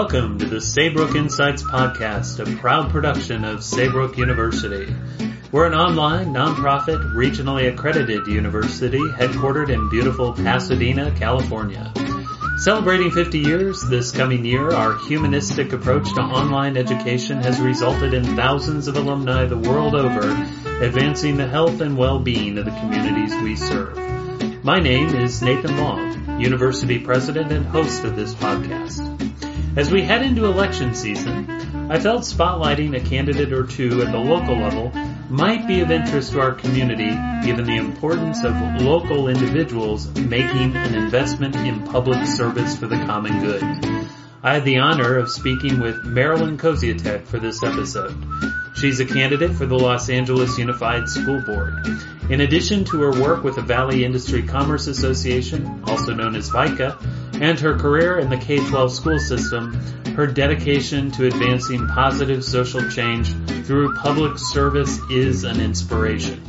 Welcome to the Saybrook Insights Podcast, a proud production of Saybrook University. We're an online, nonprofit, regionally accredited university headquartered in beautiful Pasadena, California. Celebrating 50 years this coming year, our humanistic approach to online education has resulted in thousands of alumni the world over advancing the health and well-being of the communities we serve. My name is Nathan Long, University President and host of this podcast. As we head into election season, I felt spotlighting a candidate or two at the local level might be of interest to our community given the importance of local individuals making an investment in public service for the common good. I had the honor of speaking with Marilyn Koziatek for this episode. She's a candidate for the Los Angeles Unified School Board. In addition to her work with the Valley Industry Commerce Association, also known as VICA, and her career in the K-12 school system, her dedication to advancing positive social change through public service is an inspiration.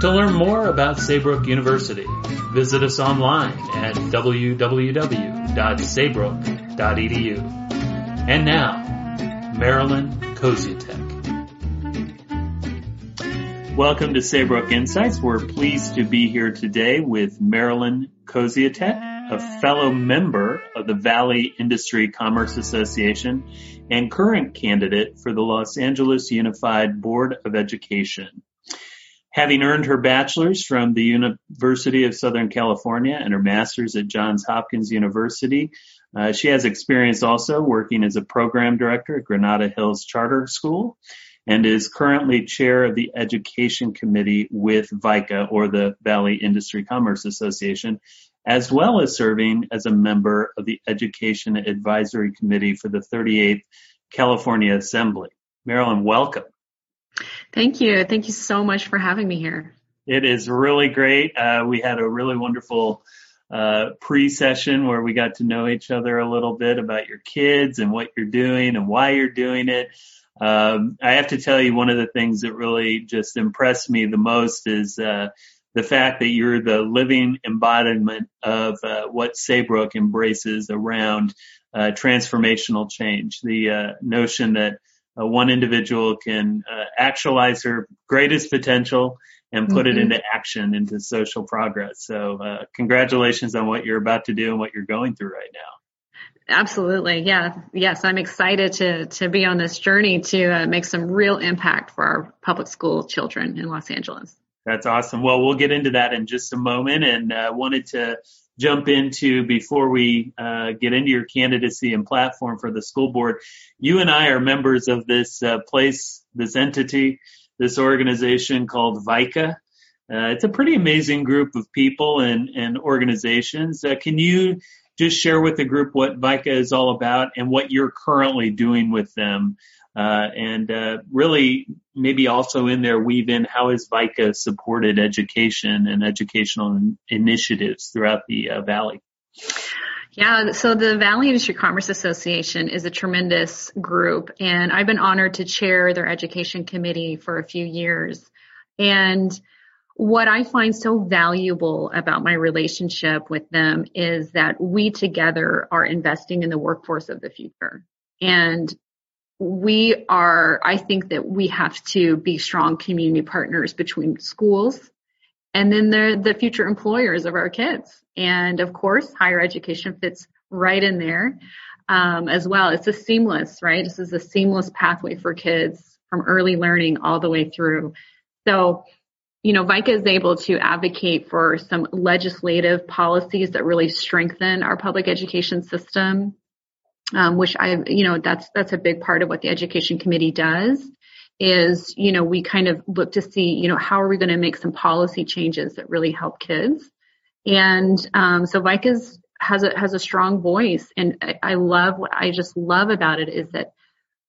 To learn more about Saybrook University, visit us online at www.saybrook.edu. And now, Marilyn Koziatek. Welcome to Saybrook Insights. We're pleased to be here today with Marilyn Koziatek, a fellow member of the Valley Industry Commerce Association and current candidate for the Los Angeles Unified Board of Education. Having earned her bachelor's from the University of Southern California and her master's at Johns Hopkins University, uh, she has experience also working as a program director at Granada Hills Charter School and is currently chair of the education committee with VICA or the Valley Industry Commerce Association, as well as serving as a member of the education advisory committee for the 38th California Assembly. Marilyn, welcome. Thank you. Thank you so much for having me here. It is really great. Uh, we had a really wonderful uh, pre-session where we got to know each other a little bit about your kids and what you're doing and why you're doing it. Um, I have to tell you, one of the things that really just impressed me the most is uh, the fact that you're the living embodiment of uh, what Saybrook embraces around uh, transformational change. The uh, notion that uh, one individual can uh, actualize her greatest potential and put mm-hmm. it into action, into social progress. So, congratulations on what you're about to do and what you're going through right now. Absolutely. Yeah. Yes. I'm excited to, to be on this journey to uh, make some real impact for our public school children in Los Angeles. That's awesome. Well, we'll get into that in just a moment and uh, wanted to jump into before we uh, get into your candidacy and platform for the school board. You and I are members of this uh, place, this entity, this organization called VICA. Uh, it's a pretty amazing group of people and, and organizations. Uh, can you just share with the group what VICA is all about and what you're currently doing with them. Uh, and uh, really, maybe also in there weave in how has VICA supported education and educational initiatives throughout the uh, valley. Yeah, so the Valley Industry Commerce Association is a tremendous group, and I've been honored to chair their education committee for a few years. And what I find so valuable about my relationship with them is that we together are investing in the workforce of the future. And we are, I think that we have to be strong community partners between schools and then the, the future employers of our kids. And of course, higher education fits right in there um, as well. It's a seamless, right? This is a seamless pathway for kids from early learning all the way through. So you know, VICA is able to advocate for some legislative policies that really strengthen our public education system, um, which I, you know, that's that's a big part of what the education committee does. Is you know we kind of look to see you know how are we going to make some policy changes that really help kids, and um, so VICA's has a has a strong voice, and I, I love what I just love about it is that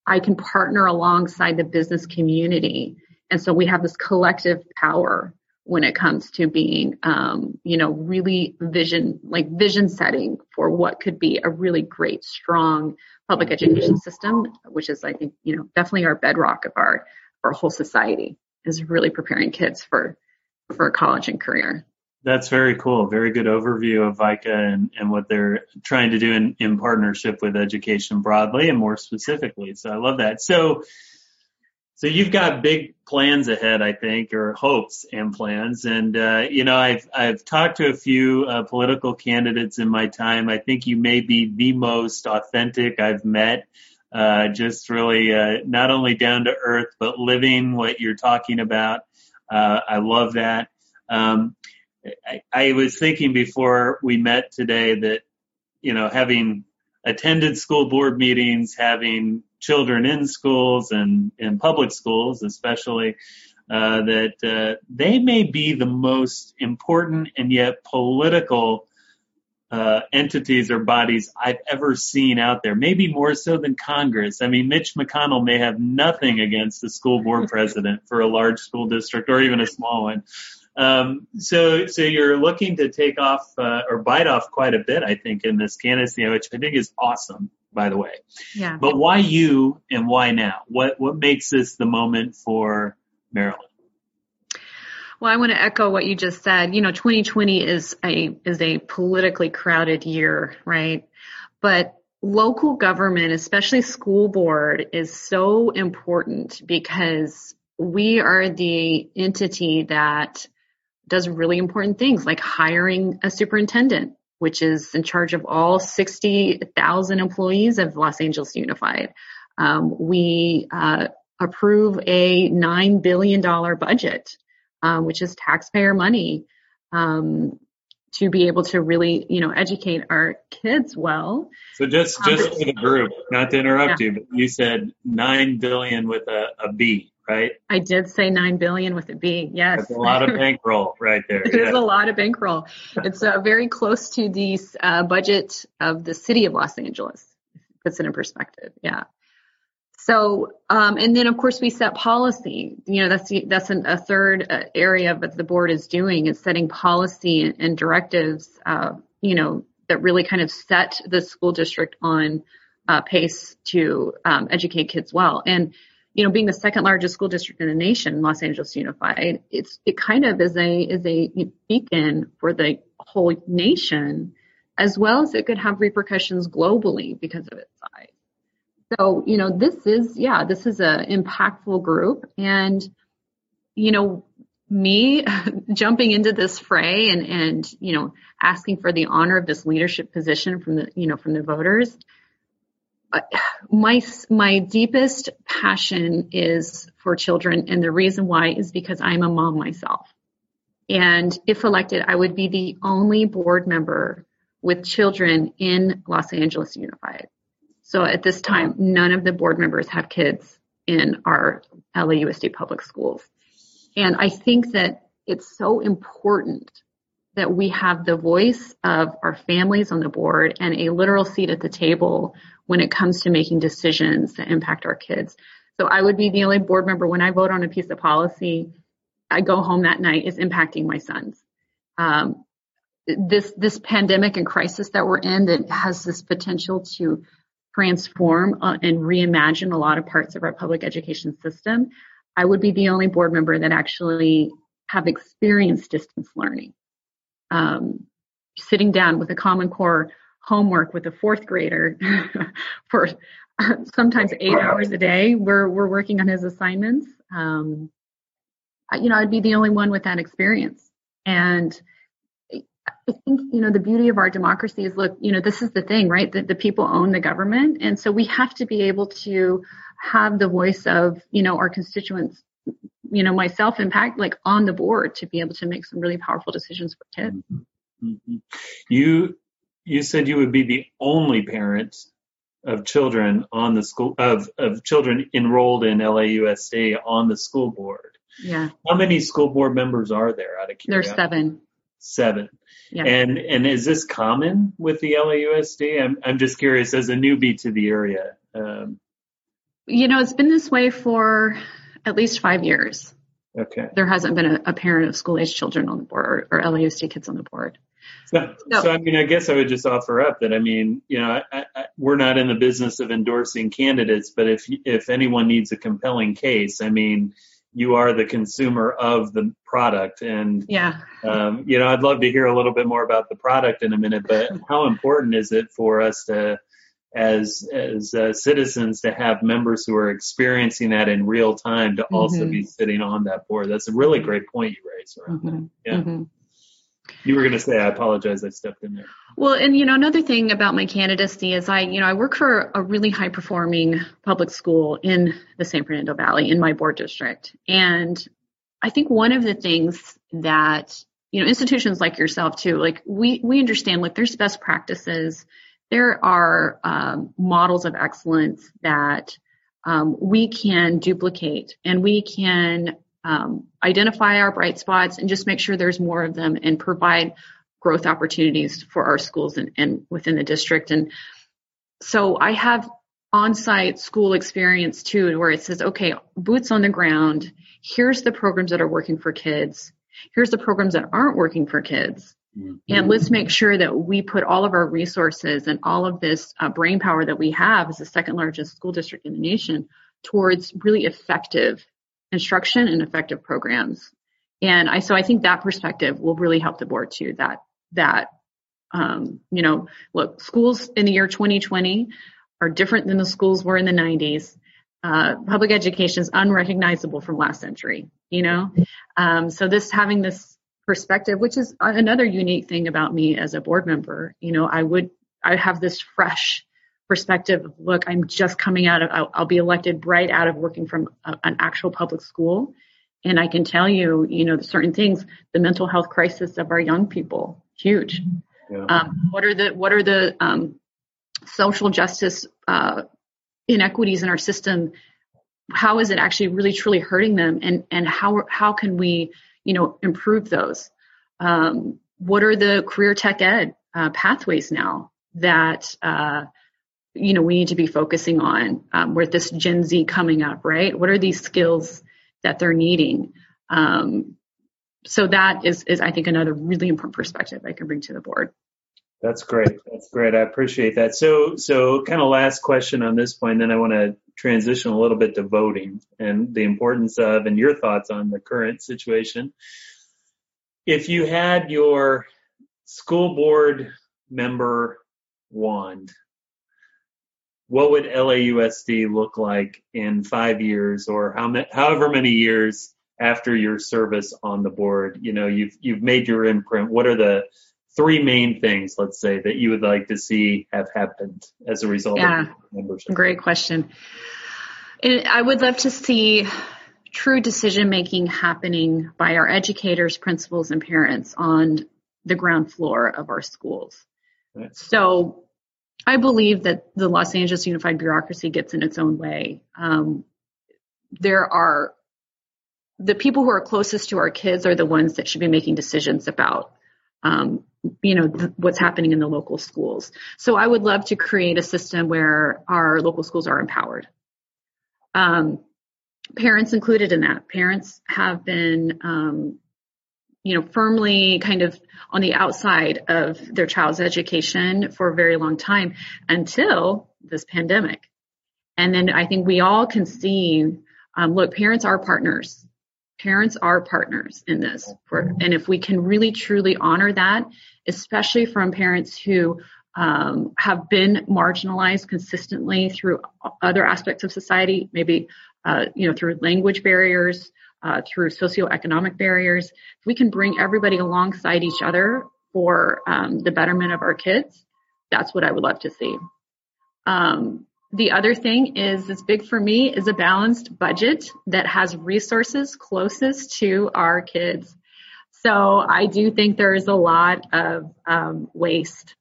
I can partner alongside the business community and so we have this collective power when it comes to being, um, you know, really vision, like vision setting for what could be a really great, strong public education system, which is, I think, you know, definitely our bedrock of our, our whole society is really preparing kids for, for college and career. That's very cool. Very good overview of VICA and, and what they're trying to do in, in partnership with education broadly and more specifically. So I love that. So, so you've got big plans ahead, I think, or hopes and plans. And uh, you know, I've I've talked to a few uh, political candidates in my time. I think you may be the most authentic I've met. Uh, just really uh, not only down to earth, but living what you're talking about. Uh, I love that. Um, I, I was thinking before we met today that you know having attended school board meetings, having children in schools and in public schools, especially, uh, that uh, they may be the most important and yet political uh, entities or bodies I've ever seen out there, maybe more so than Congress. I mean, Mitch McConnell may have nothing against the school board president for a large school district or even a small one. Um, so, so you're looking to take off uh, or bite off quite a bit, I think, in this candidacy, which I think is awesome by the way. Yeah. But why you and why now? What what makes this the moment for Marilyn? Well, I want to echo what you just said. You know, 2020 is a is a politically crowded year, right? But local government, especially school board, is so important because we are the entity that does really important things like hiring a superintendent, which is in charge of all 60,000 employees of Los Angeles Unified. Um, we uh, approve a $9 billion budget, um, which is taxpayer money, um, to be able to really, you know, educate our kids well. So just just for the group, not to interrupt yeah. you, but you said nine billion with a, a B, right? I did say nine billion with a B. Yes, that's a lot of bankroll right there. it is a lot of bankroll. It's uh, very close to the uh, budget of the city of Los Angeles. Puts it in perspective. Yeah. So, um, and then of course we set policy. You know, that's that's an, a third uh, area that the board is doing is setting policy and, and directives. Uh, you know, that really kind of set the school district on uh, pace to um, educate kids well. And you know, being the second largest school district in the nation, Los Angeles Unified, it's it kind of is a is a beacon for the whole nation, as well as it could have repercussions globally because of its size. So, you know, this is yeah, this is a impactful group, and you know, me jumping into this fray and and you know asking for the honor of this leadership position from the you know from the voters my my deepest passion is for children and the reason why is because I'm a mom myself. And if elected, I would be the only board member with children in Los Angeles Unified. So at this time, none of the board members have kids in our LAUSD public schools. And I think that it's so important that we have the voice of our families on the board and a literal seat at the table when it comes to making decisions that impact our kids. So I would be the only board member when I vote on a piece of policy, I go home that night is impacting my sons. Um, this this pandemic and crisis that we're in that has this potential to transform uh, and reimagine a lot of parts of our public education system. I would be the only board member that actually have experienced distance learning. Um, sitting down with a Common Core homework with a fourth grader for sometimes eight hours a day. We're we're working on his assignments. Um, you know, I'd be the only one with that experience, and I think you know the beauty of our democracy is look, you know, this is the thing, right? That the people own the government, and so we have to be able to have the voice of you know our constituents you know myself impact like on the board to be able to make some really powerful decisions for kids mm-hmm. you you said you would be the only parent of children on the school of of children enrolled in LAUSD on the school board. Yeah. How many school board members are there out of curiosity? There's seven. Seven. Yeah. And and is this common with the LAUSD? I'm I'm just curious as a newbie to the area. Um, you know, it's been this way for at least five years. Okay. There hasn't been a, a parent of school age children on the board or, or LAUSD kids on the board. So, no. so I mean, I guess I would just offer up that I mean, you know, I, I, we're not in the business of endorsing candidates, but if if anyone needs a compelling case, I mean, you are the consumer of the product. And yeah, um, you know, I'd love to hear a little bit more about the product in a minute. But how important is it for us to as as uh, citizens to have members who are experiencing that in real time to also mm-hmm. be sitting on that board. That's a really great point you raised around mm-hmm. that. Yeah. Mm-hmm. You were going to say, I apologize, I stepped in there. Well, and you know, another thing about my candidacy is I, you know, I work for a really high performing public school in the San Fernando Valley in my board district. And I think one of the things that, you know, institutions like yourself too, like we, we understand, like there's best practices there are um, models of excellence that um, we can duplicate and we can um, identify our bright spots and just make sure there's more of them and provide growth opportunities for our schools and, and within the district. And so I have on-site school experience too, where it says, okay, boots on the ground. Here's the programs that are working for kids. Here's the programs that aren't working for kids. And let's make sure that we put all of our resources and all of this uh, brain power that we have as the second largest school district in the nation towards really effective instruction and effective programs. And I, so I think that perspective will really help the board too, that, that, um, you know, look, schools in the year 2020 are different than the schools were in the 90s. Uh, public education is unrecognizable from last century, you know? Um, so this, having this perspective, which is another unique thing about me as a board member. You know, I would, I have this fresh perspective of, look, I'm just coming out of, I'll, I'll be elected right out of working from a, an actual public school. And I can tell you, you know, certain things, the mental health crisis of our young people, huge. Yeah. Um, what are the, what are the, um, social justice, uh, inequities in our system? How is it actually really truly hurting them? And, and how, how can we, you know, improve those? Um, what are the career tech ed uh, pathways now that, uh, you know, we need to be focusing on um, with this Gen Z coming up, right? What are these skills that they're needing? Um, so that is, is, I think, another really important perspective I can bring to the board. That's great. That's great. I appreciate that. So, so kind of last question on this point, then I want to transition a little bit to voting and the importance of and your thoughts on the current situation. If you had your school board member wand, what would LAUSD look like in five years or how ma- however many years after your service on the board? You know, you've you've made your imprint. What are the three main things, let's say, that you would like to see have happened as a result yeah, of membership? Great question. And I would love to see true decision making happening by our educators, principals, and parents on the ground floor of our schools. Right. So I believe that the Los Angeles unified bureaucracy gets in its own way. Um, there are the people who are closest to our kids are the ones that should be making decisions about um, you know th- what's happening in the local schools. So i would love to create a system where our local schools are empowered. Um, parents included in that. Parents have been um, you know firmly kind of on the outside of their child's education for a very long time until this pandemic. And then i think we all can see um, look parents are partners parents are partners in this. For, and if we can really truly honor that especially from parents who um, have been marginalized consistently through other aspects of society maybe uh, you know through language barriers uh, through socioeconomic barriers if we can bring everybody alongside each other for um, the betterment of our kids that's what i would love to see. Um, the other thing is, is big for me is a balanced budget that has resources closest to our kids. So I do think there is a lot of um, waste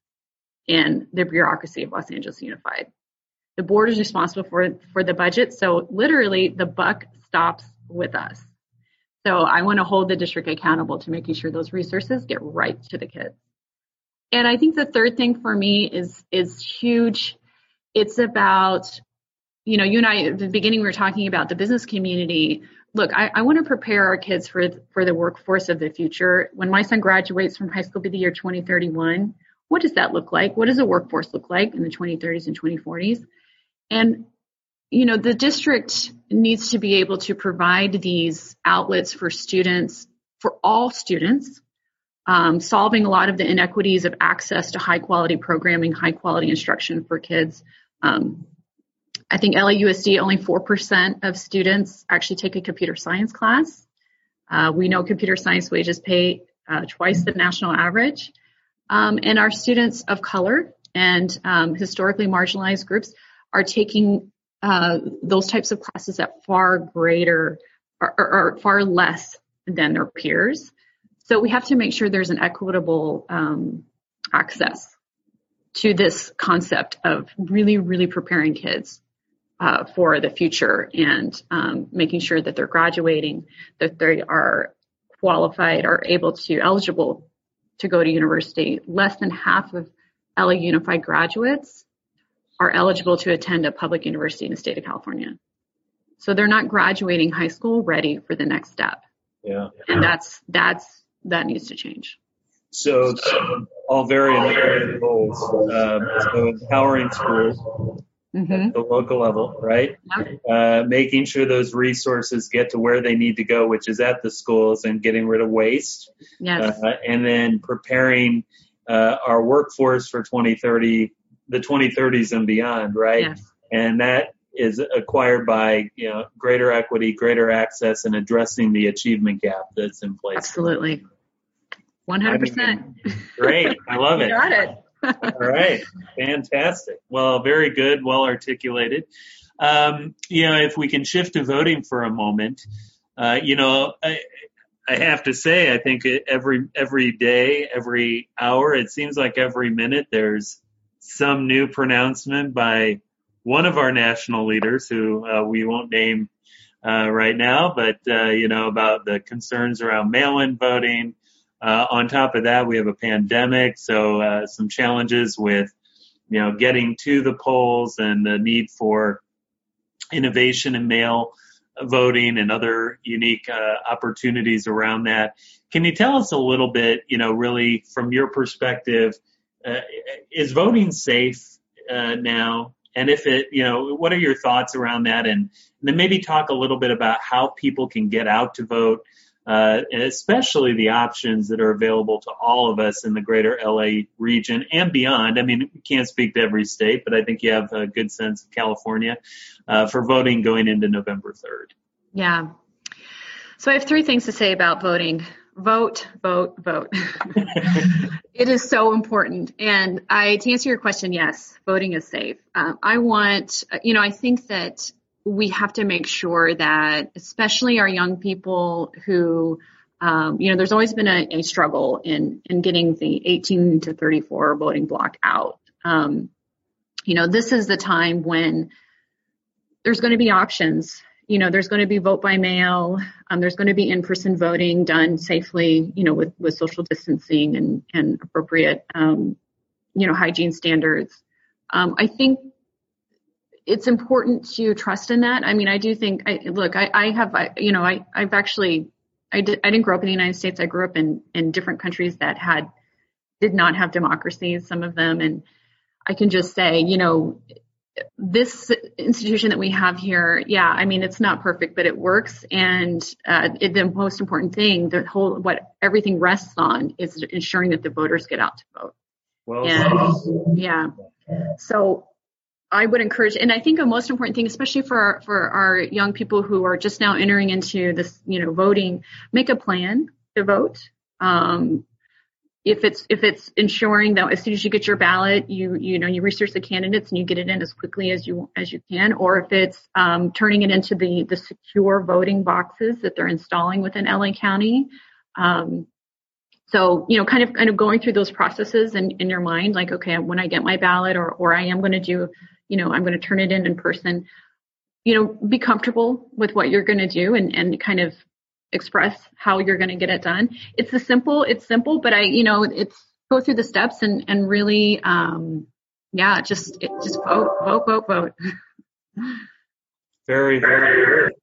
in the bureaucracy of Los Angeles Unified. The board is responsible for for the budget, so literally the buck stops with us. So I want to hold the district accountable to making sure those resources get right to the kids. And I think the third thing for me is is huge it's about, you know, you and I at the beginning we were talking about the business community. Look, I, I want to prepare our kids for for the workforce of the future. When my son graduates from high school by the year 2031, what does that look like? What does the workforce look like in the 2030s and 2040s? And you know, the district needs to be able to provide these outlets for students, for all students, um, solving a lot of the inequities of access to high quality programming, high quality instruction for kids. Um, I think LAUSD only 4% of students actually take a computer science class. Uh, we know computer science wages pay uh, twice the national average. Um, and our students of color and um, historically marginalized groups are taking uh, those types of classes at far greater or, or, or, far less than their peers. So we have to make sure there's an equitable um, access to this concept of really, really preparing kids uh, for the future and um, making sure that they're graduating, that they are qualified, are able to eligible to go to university. Less than half of LA Unified graduates are eligible to attend a public university in the state of California. So they're not graduating high school ready for the next step. Yeah. And that's, that's, that needs to change. So, all very important goals. Um, so empowering schools mm-hmm. at the local level, right? Yep. Uh, making sure those resources get to where they need to go, which is at the schools, and getting rid of waste. Yes. Uh, and then preparing uh, our workforce for 2030 the 2030s and beyond, right? Yes. And that is acquired by you know greater equity, greater access, and addressing the achievement gap that's in place. Absolutely, 100. percent Great, I love it. got it. All right, fantastic. Well, very good, well articulated. Um, you know, if we can shift to voting for a moment, uh, you know, I, I have to say, I think every every day, every hour, it seems like every minute there's some new pronouncement by one of our national leaders, who uh, we won't name uh, right now, but uh, you know about the concerns around mail-in voting. Uh, on top of that, we have a pandemic, so uh, some challenges with you know getting to the polls and the need for innovation in mail voting and other unique uh, opportunities around that. Can you tell us a little bit, you know, really from your perspective? uh, is voting safe uh, now? And if it, you know, what are your thoughts around that? And, and then maybe talk a little bit about how people can get out to vote, uh, especially the options that are available to all of us in the greater LA region and beyond. I mean, we can't speak to every state, but I think you have a good sense of California uh, for voting going into November 3rd. Yeah. So I have three things to say about voting vote, vote, vote. it is so important. And I, to answer your question, yes, voting is safe. Um, I want, you know, I think that we have to make sure that, especially our young people who, um, you know, there's always been a, a, struggle in in getting the 18 to 34 voting block out. Um, you know, this is the time when there's going to be options you know, there's going to be vote by mail. Um, there's going to be in-person voting done safely, you know, with, with social distancing and, and appropriate, um, you know, hygiene standards. Um, I think it's important to trust in that. I mean, I do think, I, look, I, I have, I, you know, I, I've actually, I, did, I didn't grow up in the United States. I grew up in, in different countries that had, did not have democracies, some of them. And I can just say, you know, this institution that we have here, yeah, I mean, it's not perfect, but it works. And uh, it, the most important thing, the whole, what everything rests on is ensuring that the voters get out to vote. Well, and, yeah. So I would encourage, and I think a most important thing, especially for our, for our young people who are just now entering into this, you know, voting, make a plan to vote. Um, if it's if it's ensuring that as soon as you get your ballot, you you know you research the candidates and you get it in as quickly as you as you can, or if it's um, turning it into the the secure voting boxes that they're installing within LA County. Um, so you know, kind of kind of going through those processes in, in your mind, like okay, when I get my ballot, or or I am going to do, you know, I'm going to turn it in in person. You know, be comfortable with what you're going to do and and kind of express how you're going to get it done. It's a simple, it's simple, but I, you know, it's go through the steps and, and really, um, yeah, just, it, just vote, vote, vote, vote. very, very,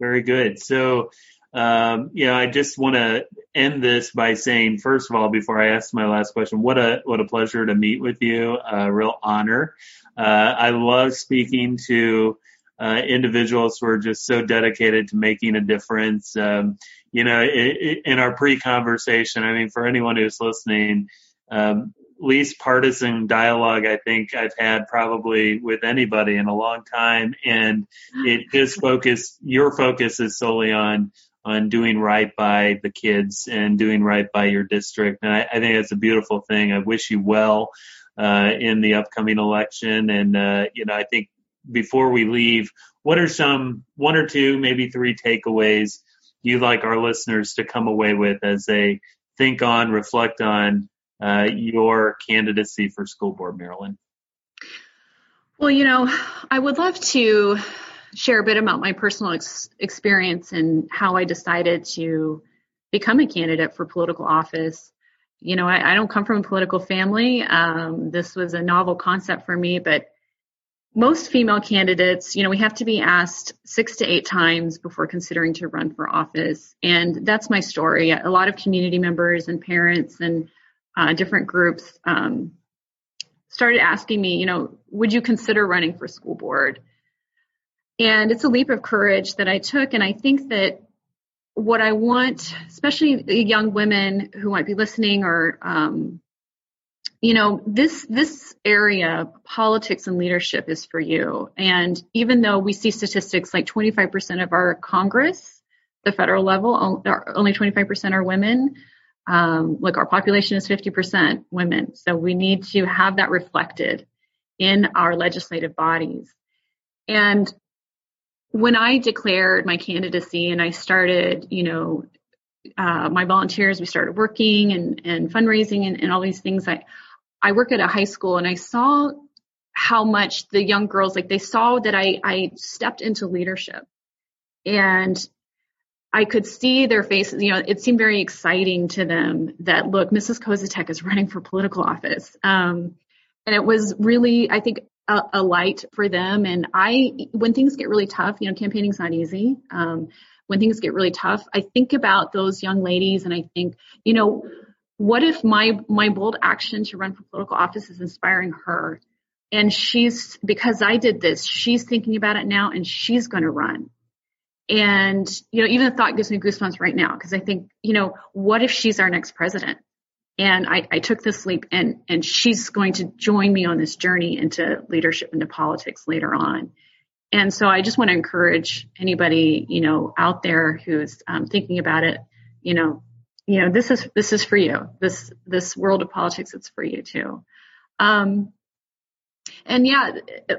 very good. So, um, you know, I just want to end this by saying, first of all, before I ask my last question, what a what a pleasure to meet with you. A real honor. Uh, I love speaking to uh, individuals who are just so dedicated to making a difference. Um, you know, it, it, in our pre-conversation, I mean, for anyone who's listening, um, least partisan dialogue I think I've had probably with anybody in a long time, and it just focus. Your focus is solely on on doing right by the kids and doing right by your district, and I, I think that's a beautiful thing. I wish you well uh, in the upcoming election, and uh, you know, I think before we leave, what are some one or two, maybe three takeaways you'd like our listeners to come away with as they think on, reflect on uh, your candidacy for school board, Marilyn? Well, you know, I would love to share a bit about my personal ex- experience and how I decided to become a candidate for political office. You know, I, I don't come from a political family. Um, this was a novel concept for me, but most female candidates, you know, we have to be asked six to eight times before considering to run for office. And that's my story. A lot of community members and parents and uh, different groups um, started asking me, you know, would you consider running for school board? And it's a leap of courage that I took. And I think that what I want, especially young women who might be listening or um, you know this this area politics and leadership is for you. And even though we see statistics like 25% of our congress the federal level only 25% are women um, look our population is 50% women. So we need to have that reflected in our legislative bodies. And when i declared my candidacy and i started you know uh, my volunteers we started working and, and fundraising and, and all these things i I work at a high school and I saw how much the young girls like they saw that I I stepped into leadership and I could see their faces, you know, it seemed very exciting to them that look, Mrs. Koziatek is running for political office. Um, and it was really, I think, a, a, light for them. And I, when things get really tough, you know, campaigning's not easy. Um, when things get really tough, I think about those young ladies and I think, you know, what if my my bold action to run for political office is inspiring her and she's because I did this she's thinking about it now and she's going to run and you know even the thought gives me goosebumps right now because I think you know what if she's our next president and I, I took this leap and and she's going to join me on this journey into leadership into politics later on. And so I just want to encourage anybody you know out there who's um, thinking about it you know you know this is this is for you. This this world of politics it's for you too. Um and yeah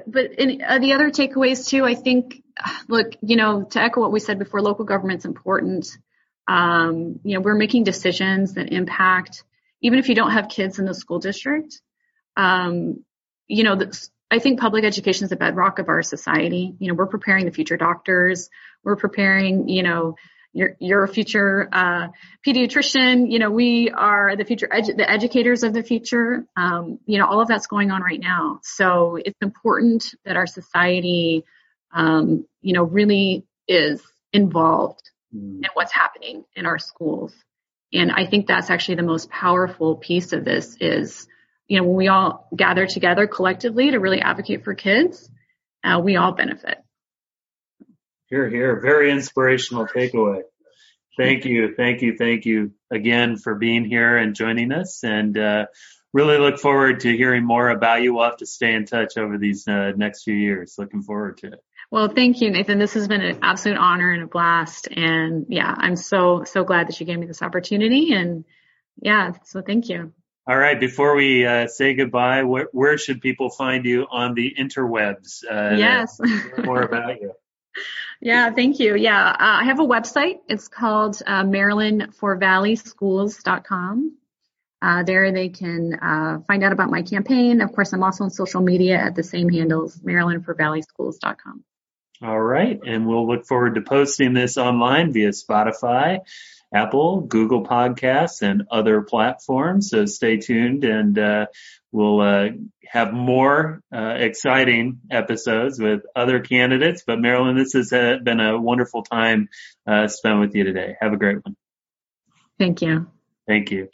but in, uh, the other takeaways too i think look you know to echo what we said before local government's important. Um you know we're making decisions that impact even if you don't have kids in the school district um you know this, I think public education is the bedrock of our society. You know, we're preparing the future doctors. We're preparing, you know, you're, you're a future uh, pediatrician. You know, we are the future edu- the educators of the future. Um, you know, all of that's going on right now. So it's important that our society, um, you know, really is involved mm. in what's happening in our schools. And I think that's actually the most powerful piece of this is, you know, when we all gather together collectively to really advocate for kids, uh, we all benefit. Here, here. Very inspirational takeaway. Thank you, thank you, thank you again for being here and joining us. And uh, really look forward to hearing more about you. We'll have to stay in touch over these uh, next few years. Looking forward to it. Well, thank you, Nathan. This has been an absolute honor and a blast. And yeah, I'm so, so glad that you gave me this opportunity. And yeah, so thank you. All right. Before we uh, say goodbye, where, where, should people find you on the interwebs? Uh, yes. more about you. Yeah, thank you. Yeah, uh, I have a website. It's called uh, MarilynForValleySchools.com. Uh, there they can uh, find out about my campaign. Of course, I'm also on social media at the same handles, MarilynForValleySchools.com. All right, and we'll look forward to posting this online via Spotify, Apple, Google Podcasts, and other platforms. So stay tuned, and uh, we'll uh, have more uh, exciting episodes with other candidates. But Marilyn, this has uh, been a wonderful time uh, spent with you today. Have a great one. Thank you. Thank you.